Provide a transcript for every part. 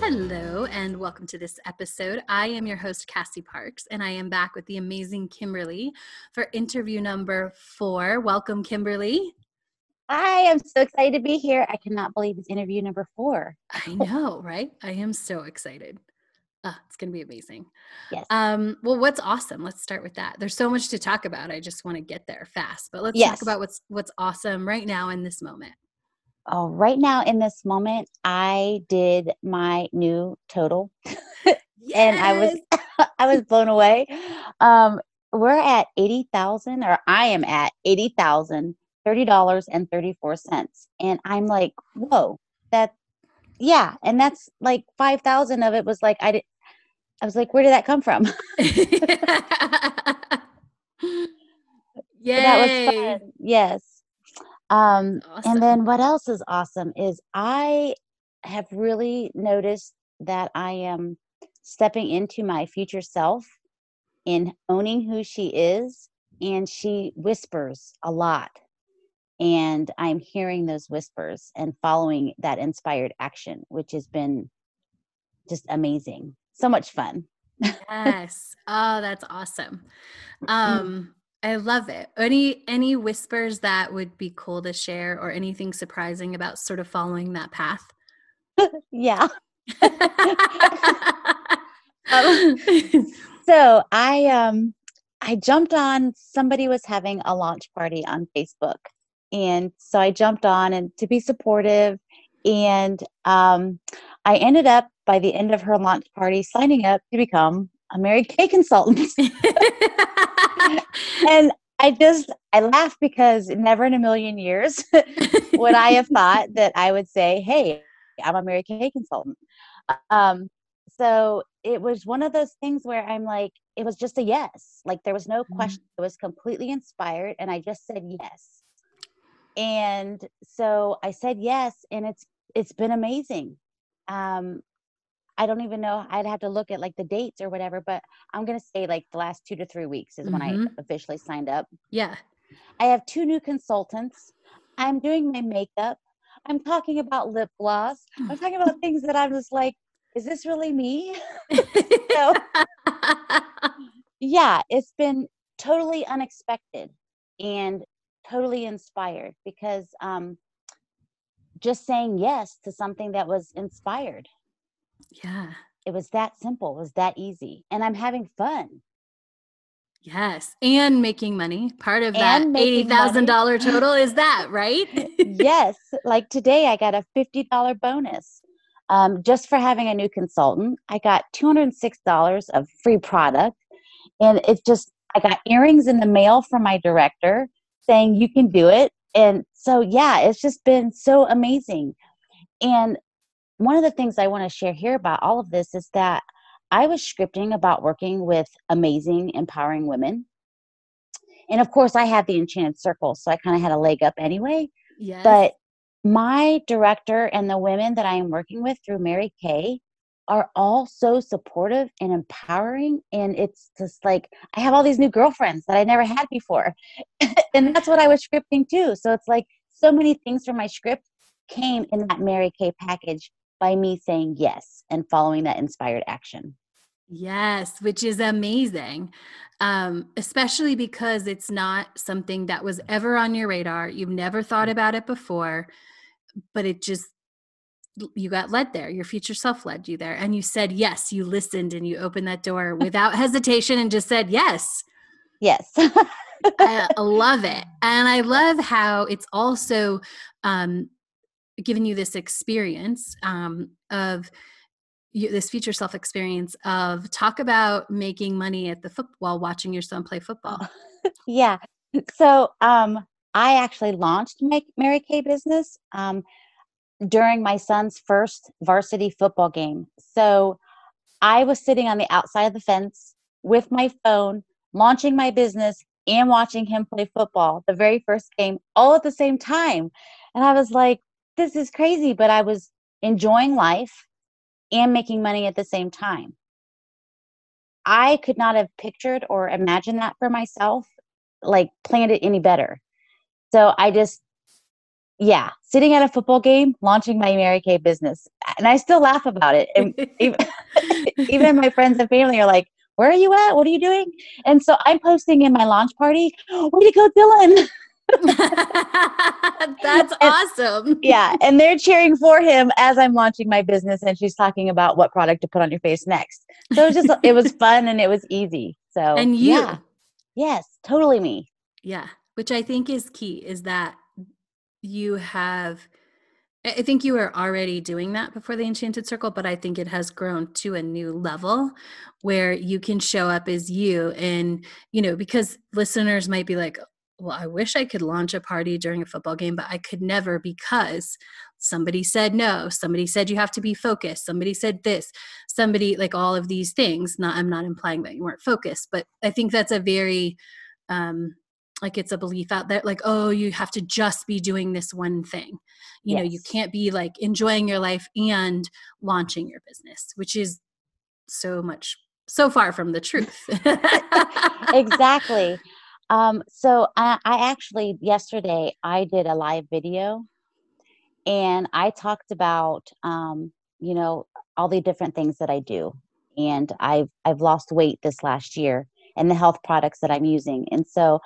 Hello, and welcome to this episode. I am your host, Cassie Parks, and I am back with the amazing Kimberly for interview number four. Welcome, Kimberly. I am so excited to be here. I cannot believe it's interview number four. I know, right? I am so excited. Uh, it's going to be amazing. Yes. Um, well, what's awesome? Let's start with that. There's so much to talk about. I just want to get there fast, but let's Yes. talk about what's what's awesome right now in this moment. Oh, right now in this moment, I did my new total and I was I was blown away. Um, we're at eighty thousand, or I am at eighty thousand thirty dollars and thirty four cents, and I'm like, whoa, that, yeah, and that's like five thousand of it was like I did. I was like, where did that come from? yeah, that was fun. Yes. Um, Awesome. and then what else is awesome is I have really noticed that I am stepping into my future self in owning who she is. And she whispers a lot. And I'm hearing those whispers and following that inspired action, which has been just amazing. So much fun. yes. Oh, that's awesome. Mm. Um, I love it. Any any whispers that would be cool to share or anything surprising about sort of following that path? Yeah. Um, so I um I jumped on somebody was having a launch party on Facebook. And so I jumped on and to be supportive and um I ended up by the end of her launch party signing up to become a Mary Kay consultant. And I just I laugh because never in a million years would I have thought that I would say, "Hey, I'm a Mary Kay consultant." Um, so it was one of those things where I'm like, it was just a yes. Like there was no Mhm. question. I was completely inspired, and I just said yes. And so I said yes, and it's it's been amazing. Um, I don't even know. I'd have to look at like the dates or whatever, but I'm gonna say like the last two to three weeks is when I Mhm. officially signed up. yeah. I have two new consultants. I'm doing my makeup. I'm talking about lip gloss. I'm talking about things that I'm just like, is this really me? So- yeah, it's been totally unexpected and totally inspired because um, just saying yes to something that was inspired. Yeah. It was that simple, it was that easy. And I'm having fun. Yes. And making money. Part of that And making $80,000 total is that, right? yes, like today I got a $50 bonus um, just for having a new consultant. I got $206 of free product. And it's just, I got earrings in the mail from my director saying you can do it. And so, yeah, it's just been so amazing. And one of the things I want to share here about all of this is that I was scripting about working with amazing, empowering women. And of course, I had the Enchanted Circle, so I kind of had a leg up anyway yes. but my director and the women that I am working with through Mary Kay are all so supportive and empowering. And it's just like I have all these new girlfriends that I never had before. and that's what I was scripting too. So it's like so many things from my script came in that Mary Kay package by me saying yes and following that inspired action. Yes, which is amazing. Um, especially because it's not something that was ever on your radar. You've never thought about it before, but it just you got led there. Your future self led you there. And you said yes. You listened and you opened that door without hesitation and just said yes. Yes. I love it. And I love how it's also um, given you this experience um, of you, this future self experience of talk about making money at the foot while watching your son play football. yeah. So um, I actually launched my Mary Kay business um, during my son's first varsity football game. So I was sitting on the outside of the fence with my phone, launching my business and watching him play football, the very first game, all at the same time. And I was like, this is crazy, but I was enjoying life and making money at the same time. I could not have pictured or imagined that for myself, like planned it any better. So I just, yeah, sitting at a football game, launching my Mary Kay business. And I still laugh about it. And even, even my friends and family are like, where are you at? What are you doing? And so I'm posting in my launch party, way to go, Dylan. That's and, awesome. yeah. And they're cheering for him as I'm launching my business and she's talking about what product to put on your face next. So it was just, it was fun and it was easy. So, and you, yeah. yes, totally me. Yeah. Which I think is key is that you have, I think you were already doing that before the Enchanted Circle, but I think it has grown to a new level where you can show up as you. And, you know, because listeners might be like, well, I wish I could launch a party during a football game, but I could never because somebody said no. Somebody said you have to be focused. Somebody said this. Somebody, like all of these things. Not, I'm not implying that you weren't focused, but I think that's a very, um, like it's a belief out there like oh you have to just be doing this one thing you yes. know you can't be like enjoying your life and launching your business which is so much so far from the truth exactly um, so I, I actually yesterday I did a live video and I talked about um, you know all the different things that I do and I've I've lost weight this last year and the health products that I'm using and so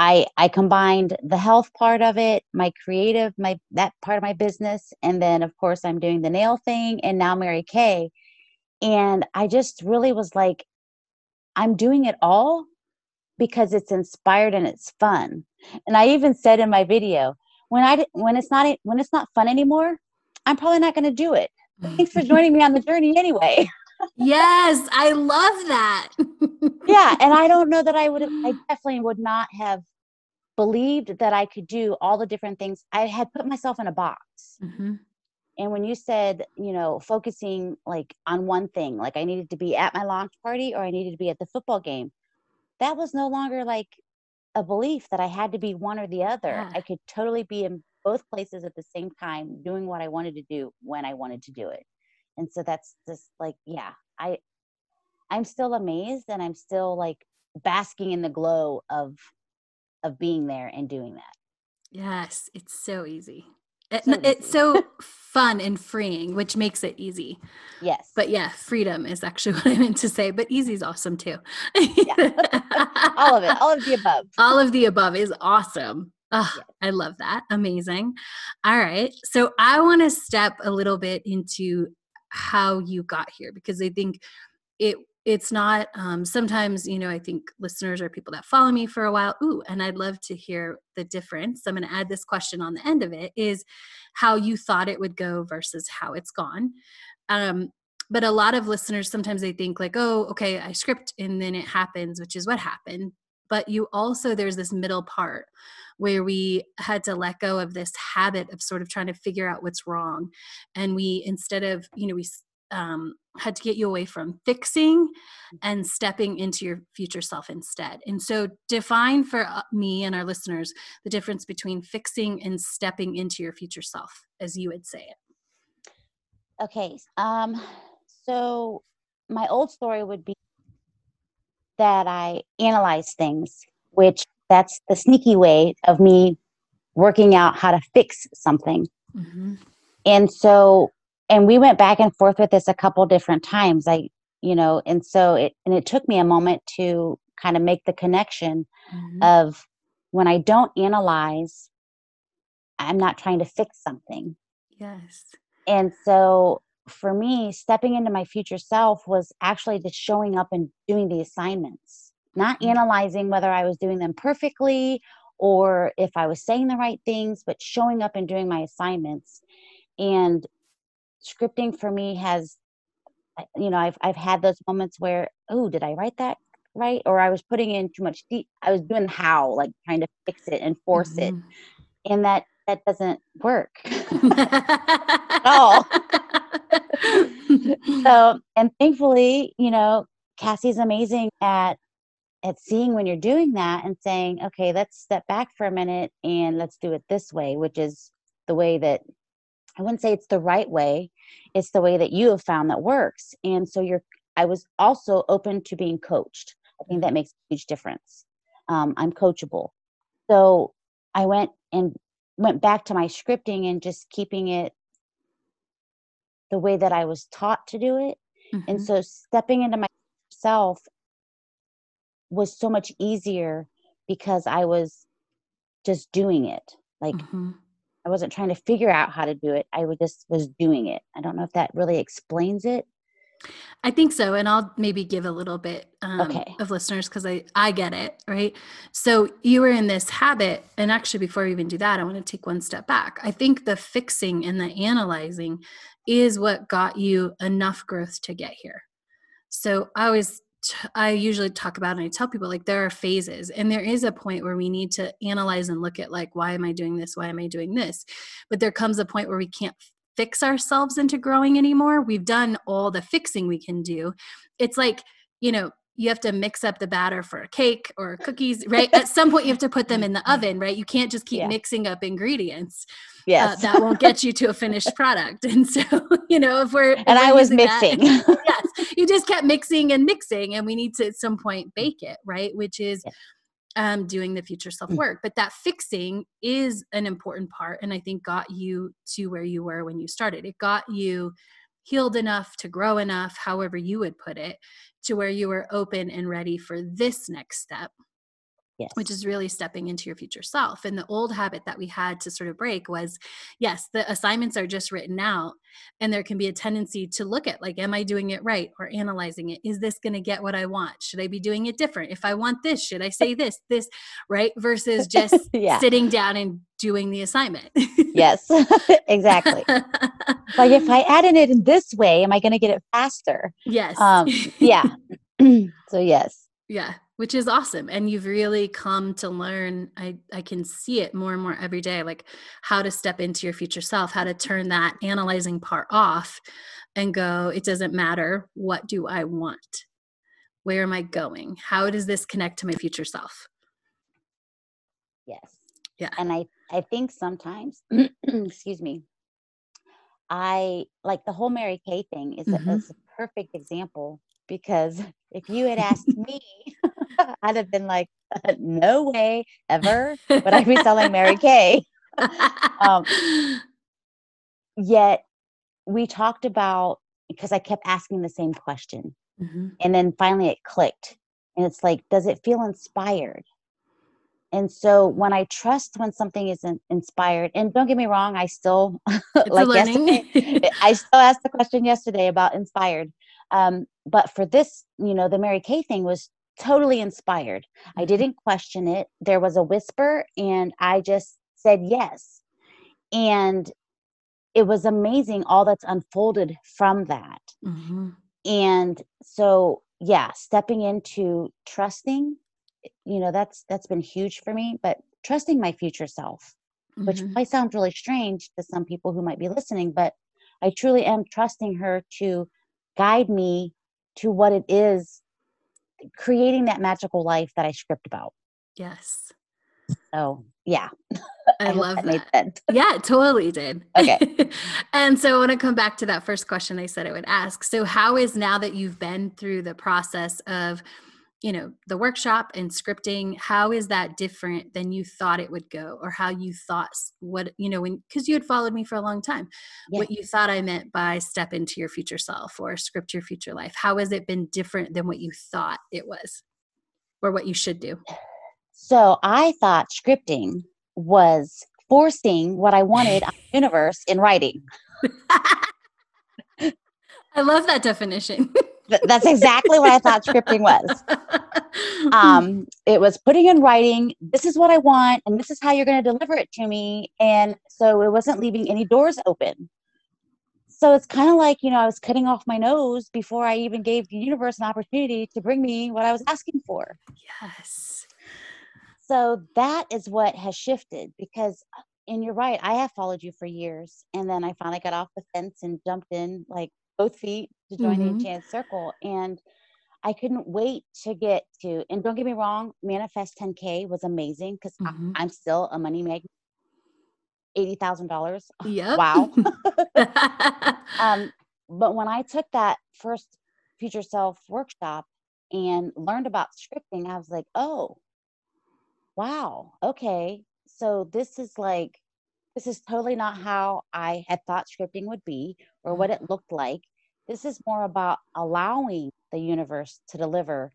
I I combined the health part of it, my creative, my that part of my business, and then of course I'm doing the nail thing and now Mary Kay. And I just really was like, I'm doing it all because it's inspired and it's fun. And I even said in my video, when I when it's not when it's not fun anymore, I'm probably not going to do it. Thanks for joining me on the journey anyway. yes, I love that. yeah, and I don't know that I would have I definitely would not have believed that I could do all the different things. I had put myself in a box. Mm-hmm. And when you said, you know, focusing like on one thing, like I needed to be at my launch party or I needed to be at the football game, that was no longer like a belief that I had to be one or the other. Yeah. I could totally be in both places at the same time, doing what I wanted to do when I wanted to do it. And so that's just like, yeah, I, I'm still amazed and I'm still like basking in the glow of, of being there and doing that. Yes, it's so easy. It, so it's so fun and freeing, which makes it easy. Yes. But yeah, freedom is actually what I meant to say. But easy is awesome too. yeah. all of it. All of the above. All of the above is awesome. Oh, yes. I love that. Amazing. All right. So I want to step a little bit into how you got here because I think it it's not um, sometimes you know i think listeners or people that follow me for a while ooh and i'd love to hear the difference. I'm going to add this question on the end of it is how you thought it would go versus how it's gone. Um, but a lot of listeners sometimes they think like oh okay i script and then it happens which is what happened. But you also there's this middle part where we had to let go of this habit of sort of trying to figure out what's wrong. And we instead of you know we um, had to get you away from fixing mm. and stepping into your future self instead. And so, define for uh, me and our listeners the difference between fixing and stepping into your future self, as you would say it. Okay. Um, so, my old story would be that I analyze things, which that's the sneaky way of me working out how to fix something. Mm-hmm. And so and we went back and forth with this a couple different times i you know and so it and it took me a moment to kind of make the connection mm-hmm. of when i don't analyze i'm not trying to fix something yes and so for me stepping into my future self was actually just showing up and doing the assignments not mm-hmm. analyzing whether i was doing them perfectly or if i was saying the right things but showing up and doing my assignments and scripting for me has you know i've i've had those moments where oh did i write that right? Or i was putting in too much deep i was doing how like trying to fix it and force mm-hmm. it and that that doesn't work at all. So and thankfully you know cassie's amazing at at seeing when you're doing that and saying, okay, let's step back for a minute and let's do it this way, which is the way that I wouldn't say it's the right way. It's the way that you have found that works. And so you're, I was also open to being coached. I think that makes a huge difference. Um, I'm coachable. So I went and went back to my scripting and just keeping it the way that I was taught to do it. Mm-hmm. And so stepping into myself was so much easier because I was just doing it. Like mm-hmm. I wasn't trying to figure out how to do it. I just was doing it. I don't know if that really explains it. I think so, and I'll maybe give a little bit um, okay. of listeners because I I get it right. So you were in this habit, and actually, before we even do that, I want to take one step back. I think the fixing and the analyzing is what got you enough growth to get here. So I always I usually talk about and I tell people like there are phases and there is a point where we need to analyze and look at like why am I doing this? Why am I doing this? But there comes a point where we can't fix ourselves into growing anymore. We've done all the fixing we can do. It's like, you know, you have to mix up the batter for a cake or cookies, right? At some point, you have to put them in the oven, right? You can't just keep yeah. mixing up ingredients. Uh, yes. Uh, that won't get you to a finished product. And so, you know, if we're. If and we're I was mixing. That. You just kept mixing and mixing, and we need to at some point bake it, right? Which is. Yeah. Um, doing the future self work. But that fixing is an important part, and I think got you to where you were when you started. It got you healed enough to grow enough, however you would put it, to where you were open and ready for this next step. Yes. Which is really stepping into your future self. And the old habit that we had to sort of break was yes, the assignments are just written out. And there can be a tendency to look at, like, am I doing it right? Or analyzing it. Is this going to get what I want? Should I be doing it different? If I want this, should I say this, this, right? Versus just yeah. sitting down and doing the assignment. yes, exactly. like, if I add in it in this way, am I going to get it faster? Yes. Um, yeah. so, yes. Yeah which is awesome and you've really come to learn i i can see it more and more every day like how to step into your future self how to turn that analyzing part off and go it doesn't matter. What do i want? Where am i going? How does this connect to my future self? Yes yeah. and i i think sometimes excuse me i like the whole mary kay thing is, mm-hmm. a, is a perfect example because if you had asked me, I'd have been like, no way ever would I be selling Mary Kay. um, yet we talked about because I kept asking the same question. Mm-hmm. And then finally it clicked. And it's like, does it feel inspired? And so when I trust when something isn't inspired, and don't get me wrong, I still like yesterday, I still asked the question yesterday about inspired. Um, but for this, you know, the Mary Kay thing was totally inspired. I mm-hmm. didn't question it. There was a whisper, and I just said yes. And it was amazing all that's unfolded from that. Mm-hmm. And so, yeah, stepping into trusting, you know, that's that's been huge for me. But trusting my future self, mm-hmm. which might sound really strange to some people who might be listening, but I truly am trusting her to guide me to what it is creating that magical life that I script about. Yes. So yeah. I, I love that. that. yeah, totally did. Okay. and so I want to come back to that first question I said I would ask. So how is now that you've been through the process of you know the workshop and scripting how is that different than you thought it would go or how you thought what you know when because you had followed me for a long time. Yeah. what you thought i meant by step into your future self or script your future life how has it been different than what you thought it was or what you should do? So i thought scripting was forcing what i wanted on the universe in writing. I love that definition that's exactly what I thought scripting was. Um, it was putting in writing, this is what I want, and this is how you're going to deliver it to me. And so it wasn't leaving any doors open. So it's kind of like, you know, I was cutting off my nose before I even gave the universe an opportunity to bring me what I was asking for. Yes. So that is what has shifted because, and you're right, I have followed you for years. And then I finally got off the fence and jumped in like both feet to join mm-hmm. the enchanted circle and I couldn't wait to get to, and don't get me wrong, Manifest 10K was amazing because Mhm. I'm still a money magnet. $80,000. Yep. Wow. um, but when I took that first future self workshop and learned about scripting, I was like, oh, wow, okay. So this is like, this is totally not how I had thought scripting would be or what it looked like. This is more about allowing the universe to deliver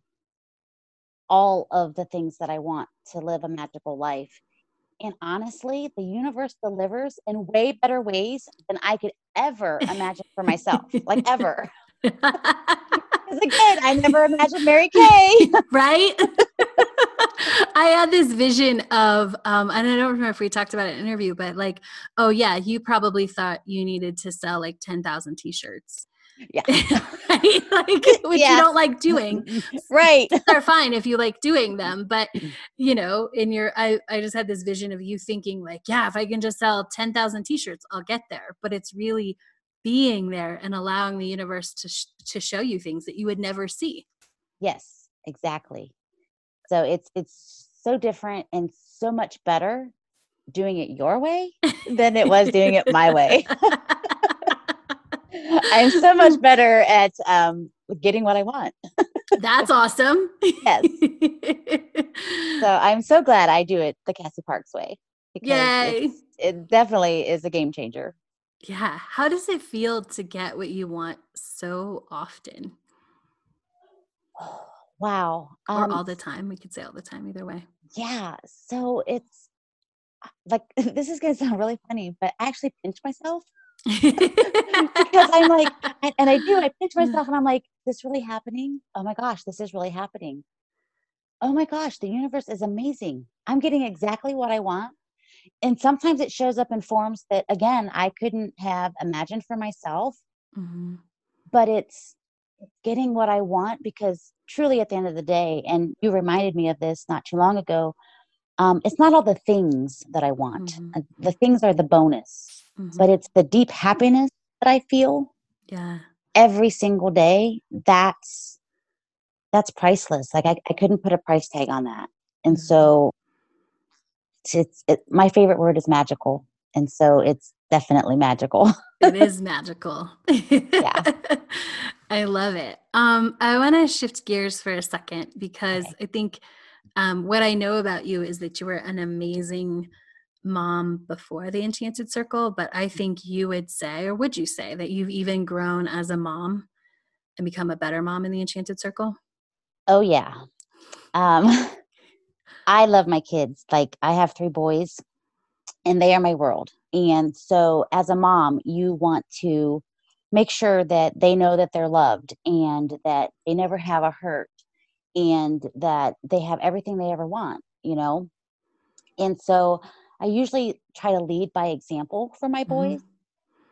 all of the things that I want to live a magical life. And honestly, the universe delivers in way better ways than I could ever imagine for myself, like ever. As a kid, I never imagined Mary Kay. right? I had this vision of, um, and I don't remember if we talked about it in an interview, but like, oh yeah, you probably thought you needed to sell like 10,000 t-shirts. Yeah. right? Like, which Yeah. you don't like doing. right. They're fine if you like doing them, but you know, in your, I, I just had this vision of you thinking like, yeah, if I can just sell 10,000 t-shirts, I'll get there. But it's really being there and allowing the universe to, sh- to show you things that you would never see. Yes, exactly. So it's it's so different and so much better doing it your way than it was doing it my way. I'm so much better at um, getting what I want. That's awesome. Yes. So I'm so glad I do it the Cassie Parks way because Yay. it definitely is a game changer. yeah. How does it feel to get what you want so often Wow. or Um, all the time? We could say all the time, either way. yeah. So it's like this is gonna sound really funny, but I actually pinch myself because I'm like, and, and I do, I pinch myself and I'm like, this really happening? Oh my gosh, this is really happening. Oh my gosh, the universe is amazing. I'm getting exactly what I want. And sometimes it shows up in forms that, again, I couldn't have imagined for myself, Mhm. but it's getting what I want because truly at the end of the day, and you reminded me of this not too long ago, um, it's not all the things that I want. Mhm. Uh, The things are the bonus Mhm. but it's the deep happiness that I feel yeah. every single day. That's that's priceless. Like I, I couldn't put a price tag on that. And Mhm. so it's, it's it, my favorite word is magical. And so it's definitely magical. it is magical. Yeah. I love it. Um, I want to shift gears for a second because I think um, what I know about you is that you are an amazing mom before the Enchanted Circle, but I think you would say, or would you say, that you've even grown as a mom and become a better mom in the Enchanted Circle? oh yeah. Um I love my kids. Like I have three boys and they are my world. And so as a mom, you want to make sure that they know that they're loved and that they never have a hurt and that they have everything they ever want, you know? And so I usually try to lead by example for my Mhm. boys.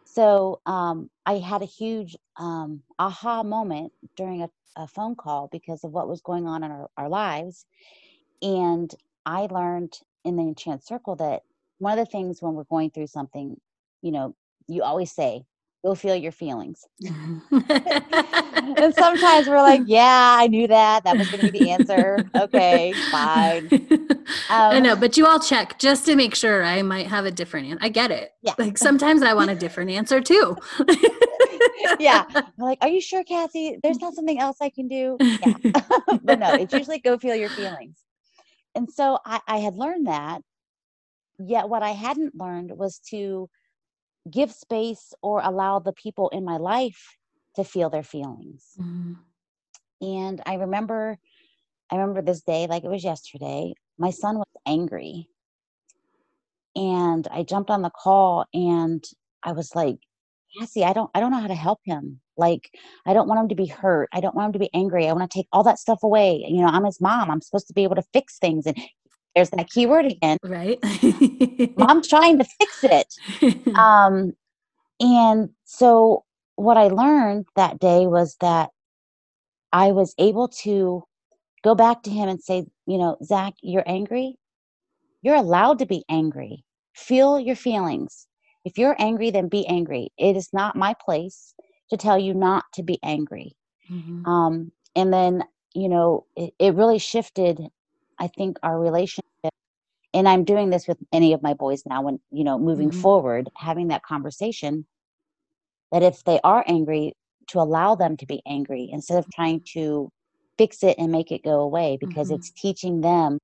So um, I had a huge um, aha moment during a, a phone call because of what was going on in our, our lives. And I learned in the Enchant Circle that one of the things when we're going through something, you know, you always say, go feel your feelings. And sometimes we're like, yeah, I knew that. That was going to be the answer. Okay, fine. I Um, know, but you all check just to make sure I might have a different answer. I get it. Yeah. Like sometimes I want a different answer too. yeah. We're like, are you sure, Cassie? There's not something else I can do? Yeah. but no, it's usually go feel your feelings. And so I, I had learned that. Yet what I hadn't learned was to give space or allow the people in my life to feel their feelings. Mhm. And I remember, I remember this day like it was yesterday. My son was angry. And I jumped on the call and I was like, Cassie, I don't I don't know how to help him. Like, I don't want him to be hurt. I don't want him to be angry. I want to take all that stuff away. You know, I'm his mom. I'm supposed to be able to fix things. And there's that keyword again. Right? I'm trying to fix it. Um, and so what I learned that day was that I was able to go back to him and say, you know, Zach, you're angry. You're allowed to be angry. Feel your feelings. If you're angry, then be angry. It is not my place to tell you not to be angry. Mhm. Um, and then you know it, it really shifted i think our relationship and i'm doing this with any of my boys now when you know moving Mhm. forward having that conversation that if they are angry to allow them to be angry instead of trying to fix it and make it go away because Mhm. it's teaching them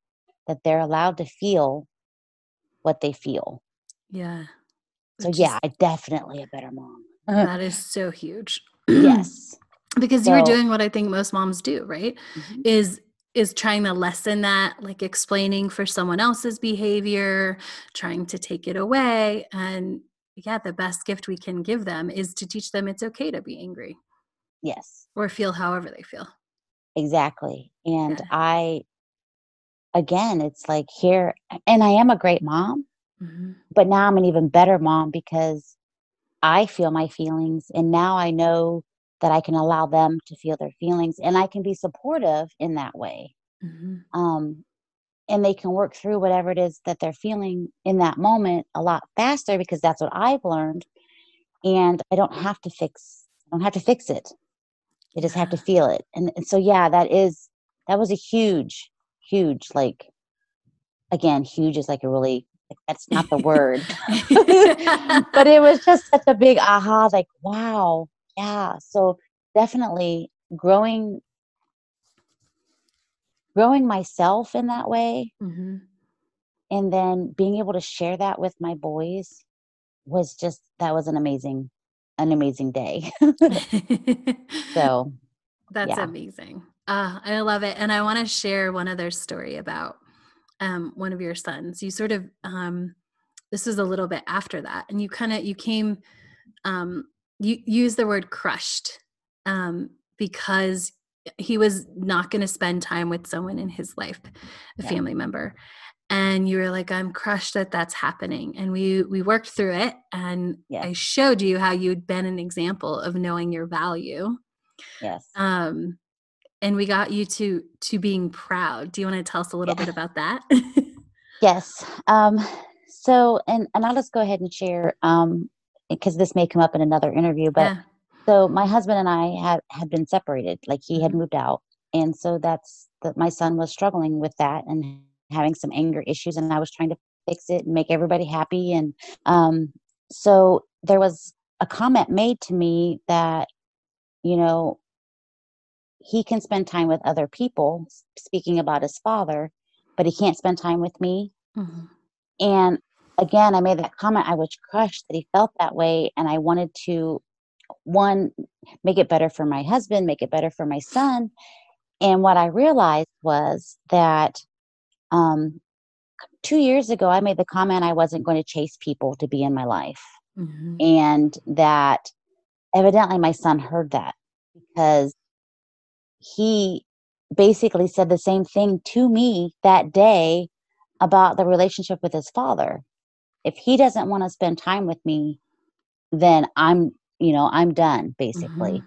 that they're allowed to feel what they feel Yeah. so Which is- yeah i definitely a better mom that is so huge. yes because you were So- doing what I think most moms do, right? Mhm. Is is trying to lessen that, like explaining for someone else's behavior, trying to take it away. And yeah, the best gift we can give them is to teach them it's okay to be angry yes or feel however they feel. Exactly. And Yeah. I, again, it's like here, and I am a great mom, Mhm. but now I'm an even better mom because I feel my feelings. And now I know that I can allow them to feel their feelings and I can be supportive in that way. Mhm. Um, and they can work through whatever it is that they're feeling in that moment a lot faster because that's what I've learned. And I don't have to fix, I don't have to fix it. I just have to feel it. And, and so, yeah, that is, that was a huge, huge, like, again, huge is like a really, like, that's not the word, but it was just such a big aha, like, wow. Yeah. So definitely growing, growing myself in that way. Mhm. And then being able to share that with my boys was just, that was an amazing, an amazing day. so That's Yeah. amazing. Uh, I love it. And I want to share one other story about um, one of your sons. You sort of, um, this was a little bit after that, and you kind of, you came, um, you use the word crushed um, because he was not going to spend time with someone in his life, a Yeah. family member. And you were like, I'm crushed that that's happening. And we we worked through it, and I showed you how you'd been an example of knowing your value yes. um and we got you to to being proud do you want to tell us a little Yeah. bit about that Yes. Um, so, and and I'll just go ahead and share um, because this may come up in another interview. But yeah so my husband and I had had been separated. Like he had Mhm. moved out, and so that's that. My son was struggling with that and having some anger issues, and I was trying to fix it and make everybody happy. And um, so there was a comment made to me that you know he can spend time with other people, speaking about his father, but he can't spend time with me. Mhm. And again, I made that comment. I was crushed that he felt that way. And I wanted to, one, make it better for my husband, make it better for my son. And what I realized was that um, two years ago, I made the comment I wasn't going to chase people to be in my life. Mhm. And that evidently my son heard that because he basically said the same thing to me that day about the relationship with his father. If he doesn't want to spend time with me, then I'm, you know, I'm done basically. Mhm.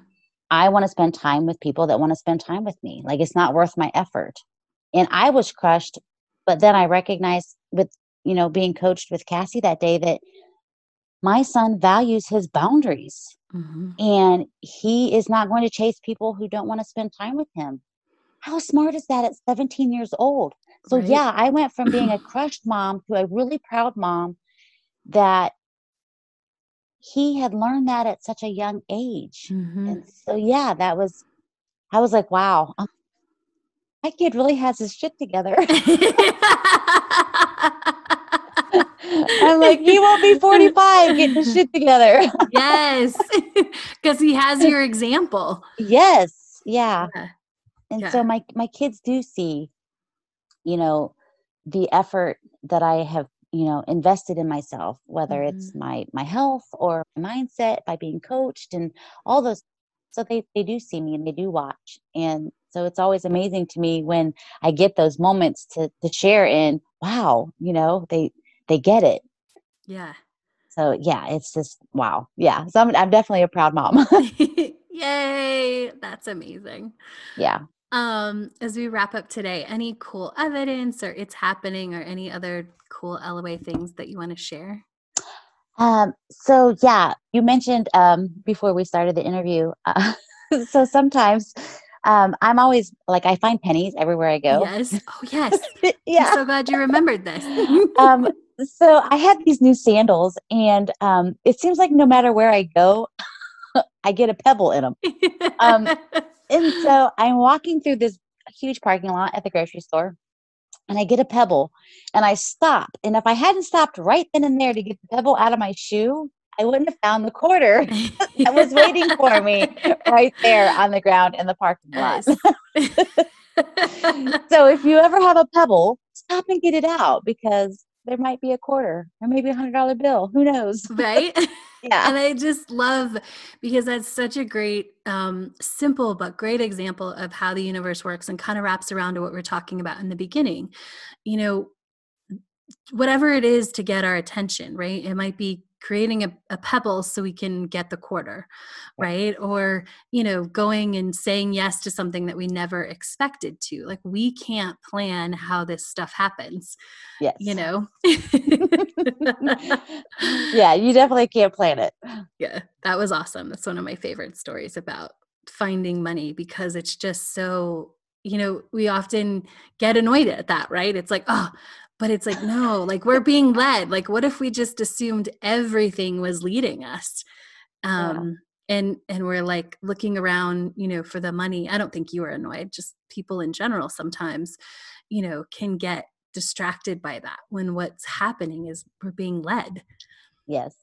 I want to spend time with people that want to spend time with me. Like it's not worth my effort. And I was crushed, but then I recognized with, you know, being coached with Cassie that day that my son values his boundaries Mhm. and he is not going to chase people who don't want to spend time with him. How smart is that at 17 years old? So Right. yeah, I went from being a crushed mom to a really proud mom that he had learned that at such a young age. Mhm. And so yeah, that was I was like, wow, um, my kid really has his shit together. I'm like, he won't be 45 getting his shit together. yes because he has your example yes. Yeah. Yeah. and Yeah. so my my kids do see you know the effort that i have you know invested in myself whether it's mm-hmm. my my health or my mindset by being coached and all those so they they do see me and they do watch. And so it's always amazing to me when i get those moments to to share in wow you know they they get it. Yeah. So yeah it's just wow yeah. So i'm, I'm definitely a proud mom. Yay that's amazing. Yeah um as we wrap up today any cool evidence or it's happening or any other cool LOA things that you want to share Um, so yeah, you mentioned um, before we started the interview. Uh, so sometimes Um, I'm always like I find pennies everywhere I go. Yes. Oh, yes. yeah. I'm so glad you remembered this. um, so I had these new sandals, and um, it seems like no matter where I go, I get a pebble in them. Um, and so I'm walking through this huge parking lot at the grocery store, and I get a pebble, and I stop. And if I hadn't stopped right then and there to get the pebble out of my shoe, I wouldn't have found the quarter that was waiting for me right there on the ground in the parking lot. so if you ever have a pebble, stop and get it out because there might be a quarter or maybe a hundred dollar bill. Who knows? right? Yeah. and I just love because that's such a great, um, simple but great example of how the universe works and kind of wraps around to what we're talking about in the beginning. You know, whatever it is to get our attention, right? It might be creating a, a, pebble so we can get the quarter right. or you know going and saying yes to something that we never expected to. Like we can't plan how this stuff happens yes. you know? Yeah you definitely can't plan it. Yeah that was awesome. That's one of my favorite stories about finding money because it's just so you know we often get annoyed at that right? It's like oh but it's like no like we're being led. Like what if we just assumed everything was leading us? Um yeah. and and we're like looking around you know for the money. I don't think you were annoyed just people in general sometimes you know can get distracted by that when what's happening is we're being led. Yes.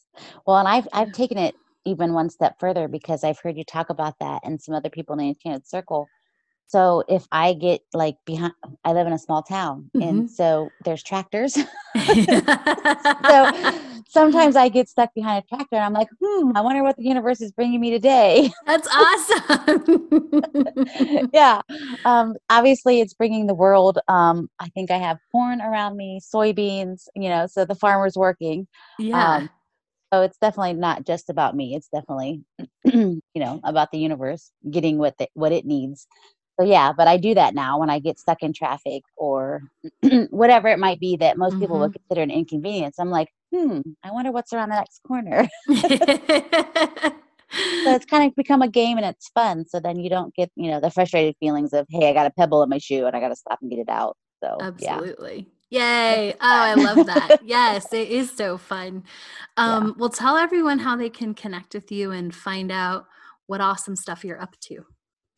Well and i've i've taken it even one step further because i've heard you talk about that and some other people in the enchanted circle so if I get like behind, I live in a small town, mm-hmm. and so there's tractors. so sometimes I get stuck behind a tractor, and I'm like, hmm, I wonder what the universe is bringing me today. That's awesome. yeah. Um, obviously, it's bringing the world. Um, I think I have corn around me, soybeans. You know, so the farmer's working. Yeah. Um, so it's definitely not just about me. It's definitely, you know, about the universe getting what the, what it needs so yeah but i do that now when i get stuck in traffic or whatever it might be that most mm-hmm. people would consider an inconvenience i'm like hmm i wonder what's around the next corner so it's kind of become a game and it's fun so then you don't get you know the frustrated feelings of hey i got a pebble in my shoe and i got to stop and get it out so absolutely yeah. Yay. Oh, I love that. yes, it is so fun. Um, yeah. Well, tell everyone how they can connect with you and find out what awesome stuff you're up to.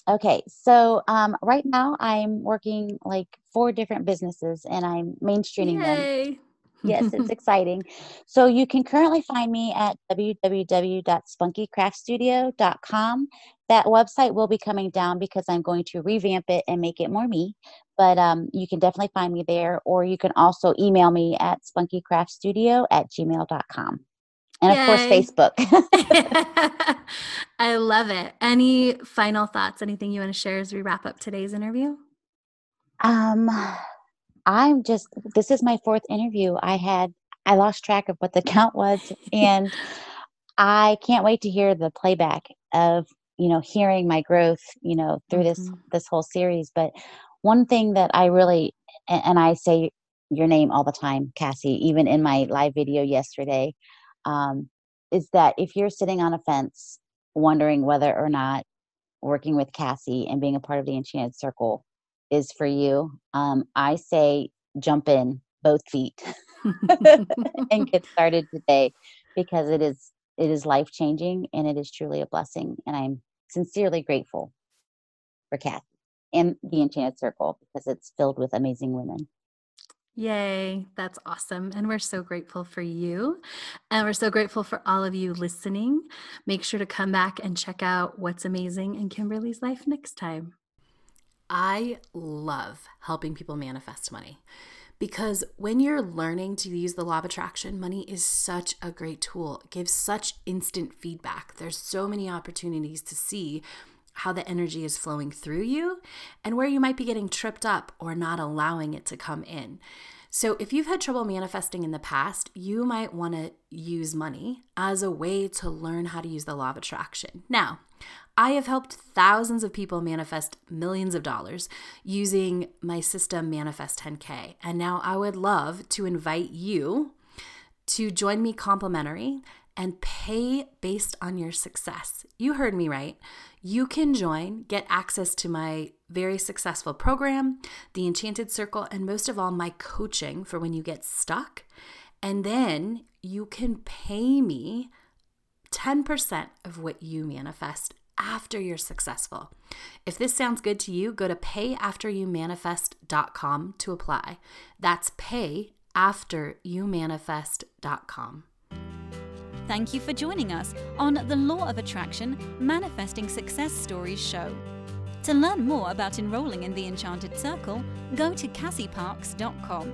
Okay, so um, right now I'm working like four different businesses and I'm mainstreaming Yay. them. Yes, it's exciting. So you can currently find me at www.spunkycraftstudio.com. That website will be coming down because I'm going to revamp it and make it more me. But um, you can definitely find me there, or you can also email me at spunkycraftstudio at gmail.com and Yay. of course facebook. I love it. Any final thoughts anything you want to share as we wrap up today's interview? Um i'm just this is my fourth interview. I had i lost track of what the count was and i can't wait to hear the playback of you know hearing my growth you know through mm-hmm. this this whole series. But one thing that i really and i say your name all the time cassie even in my live video yesterday um, is that if you're sitting on a fence wondering whether or not working with Cassie and being a part of the Enchanted Circle is for you, um, I say jump in both feet and get started today because it is it is life changing and it is truly a blessing and I'm sincerely grateful for Cassie and the Enchanted Circle because it's filled with amazing women. Yay, that's awesome. And we're so grateful for you. And we're so grateful for all of you listening. Make sure to come back and check out what's amazing in Kimberly's life next time. I love helping people manifest money because when you're learning to use the law of attraction, money is such a great tool. It gives such instant feedback. There's so many opportunities to see how the energy is flowing through you and where you might be getting tripped up or not allowing it to come in. So, if you've had trouble manifesting in the past, you might want to use money as a way to learn how to use the law of attraction. Now, I have helped thousands of people manifest millions of dollars using my system Manifest 10K. And now I would love to invite you to join me complimentary and pay based on your success. You heard me right. You can join, get access to my very successful program, the Enchanted Circle, and most of all, my coaching for when you get stuck. And then you can pay me 10% of what you manifest after you're successful. If this sounds good to you, go to payafteryoumanifest.com to apply. That's payafteryoumanifest.com. Thank you for joining us on the Law of Attraction Manifesting Success Stories show. To learn more about enrolling in the Enchanted Circle, go to cassieparks.com.